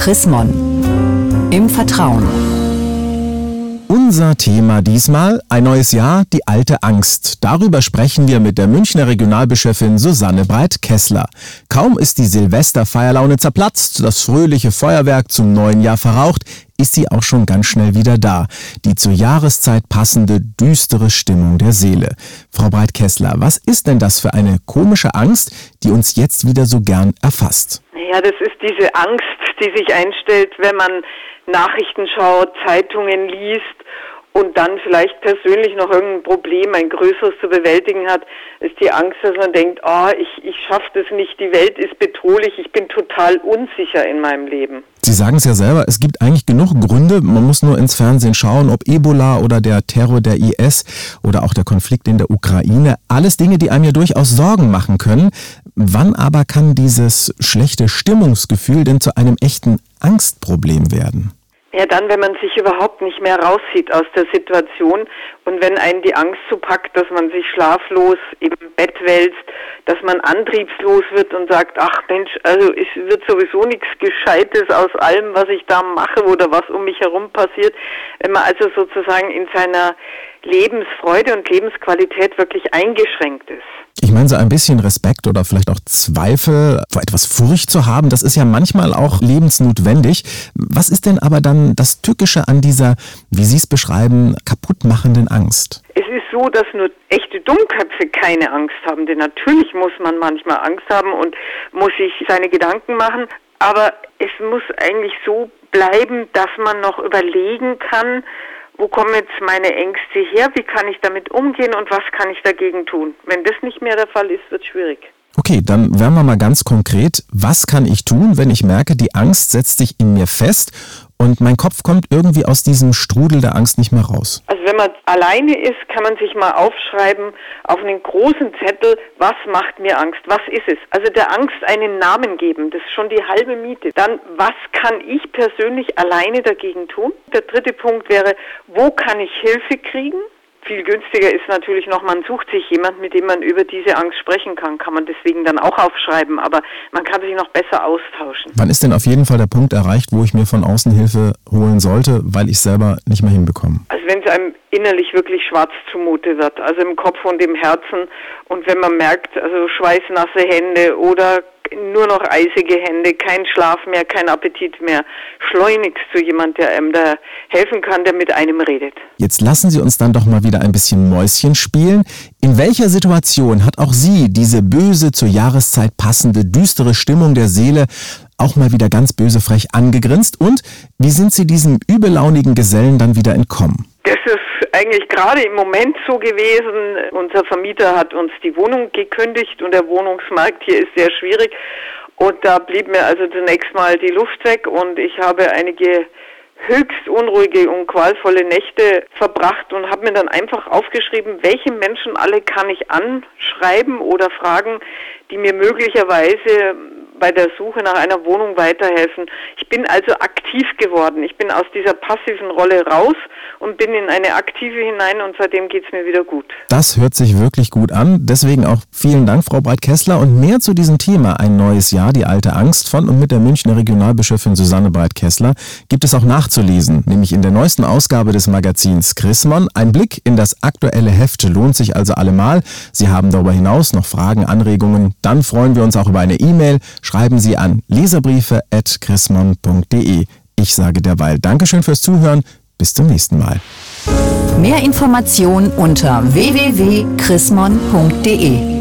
Chris Mon. Im Vertrauen. Unser Thema diesmal ein neues Jahr, die alte Angst. Darüber sprechen wir mit der Münchner Regionalbischöfin Susanne Breit-Kessler. Kaum ist die Silvesterfeierlaune zerplatzt, das fröhliche Feuerwerk zum neuen Jahr verraucht, ist sie auch schon ganz schnell wieder da. Die zur Jahreszeit passende, düstere Stimmung der Seele. Frau Breit-Kessler, was ist denn das für eine komische Angst, die uns jetzt wieder so gern erfasst? Ja, das ist diese Angst, die sich einstellt, wenn man Nachrichten schaut, Zeitungen liest und dann vielleicht persönlich noch irgendein Problem, ein größeres zu bewältigen hat, ist die Angst, dass man denkt, oh, ich, ich schaffe das nicht, die Welt ist bedrohlich, ich bin total unsicher in meinem Leben. Sie sagen es ja selber, es gibt eigentlich genug Gründe, man muss nur ins Fernsehen schauen, ob Ebola oder der Terror der IS oder auch der Konflikt in der Ukraine, alles Dinge, die einem ja durchaus Sorgen machen können. Wann aber kann dieses schlechte Stimmungsgefühl denn zu einem echten Angstproblem werden? Ja, dann, wenn man sich überhaupt nicht mehr rauszieht aus der Situation und wenn einen die Angst so packt, dass man sich schlaflos im Bett wälzt, dass man antriebslos wird und sagt, ach Mensch, also es wird sowieso nichts Gescheites aus allem, was ich da mache oder was um mich herum passiert. Wenn man also sozusagen in seiner Lebensfreude und Lebensqualität wirklich eingeschränkt ist. Ich meine, so ein bisschen Respekt oder vielleicht auch Zweifel vor etwas Furcht zu haben, das ist ja manchmal auch lebensnotwendig. Was ist denn aber dann das Tückische an dieser, wie Sie es beschreiben, kaputtmachenden Angst? Es ist so, dass nur echte Dummköpfe keine Angst haben, denn natürlich muss man manchmal Angst haben und muss sich seine Gedanken machen, aber es muss eigentlich so bleiben, dass man noch überlegen kann, wo kommen jetzt meine Ängste her, wie kann ich damit umgehen und was kann ich dagegen tun. Wenn das nicht mehr der Fall ist, wird es schwierig. Okay, dann werden wir mal ganz konkret. Was kann ich tun, wenn ich merke, die Angst setzt sich in mir fest und mein Kopf kommt irgendwie aus diesem Strudel der Angst nicht mehr raus? Also wenn man alleine ist, kann man sich mal aufschreiben auf einen großen Zettel, was macht mir Angst, was ist es? Also der Angst einen Namen geben, das ist schon die halbe Miete. Dann, was kann ich persönlich alleine dagegen tun? Der dritte Punkt wäre, wo kann ich Hilfe kriegen? Viel günstiger ist natürlich noch, man sucht sich jemand, mit dem man über diese Angst sprechen kann. Kann man deswegen dann auch aufschreiben, aber man kann sich noch besser austauschen. Wann ist denn auf jeden Fall der Punkt erreicht, wo ich mir von außen Hilfe holen sollte, weil ich selber nicht mehr hinbekomme? Also wenn es einem innerlich wirklich schwarz zumute wird, also im Kopf und im Herzen und wenn man merkt, also schweißnasse Hände oder nur noch eisige Hände, kein Schlaf mehr, kein Appetit mehr. Schleunigst zu jemand, der einem da helfen kann, der mit einem redet. Jetzt lassen Sie uns dann doch mal wieder ein bisschen Mäuschen spielen. In welcher Situation hat auch Sie diese böse, zur Jahreszeit passende, düstere Stimmung der Seele auch mal wieder ganz böse frech angegrinst? Und wie sind Sie diesem übellaunigen Gesellen dann wieder entkommen? Das ist eigentlich gerade im Moment so gewesen. Unser Vermieter hat uns die Wohnung gekündigt und der Wohnungsmarkt hier ist sehr schwierig. Und da blieb mir also zunächst mal die Luft weg und ich habe einige höchst unruhige und qualvolle Nächte verbracht und habe mir dann einfach aufgeschrieben, welche Menschen alle kann ich anschreiben oder fragen, die mir möglicherweise bei der Suche nach einer Wohnung weiterhelfen. Ich bin also aktiv geworden. Ich bin aus dieser passiven Rolle raus und bin in eine aktive hinein und seitdem geht es mir wieder gut. Das hört sich wirklich gut an. Deswegen auch vielen Dank, Frau Breit-Kessler. Und mehr zu diesem Thema, ein neues Jahr, die alte Angst von und mit der Münchner Regionalbischöfin Susanne Breit-Kessler, gibt es auch nachzulesen, nämlich in der neuesten Ausgabe des Magazins Chrismon. Ein Blick in das aktuelle Heft lohnt sich also allemal. Sie haben darüber hinaus noch Fragen, Anregungen. Dann freuen wir uns auch über eine E-Mail. Schreiben Sie an leserbriefe.chrismon.de. Ich sage derweil Dankeschön fürs Zuhören. Bis zum nächsten Mal. Mehr Informationen unter www.chrismon.de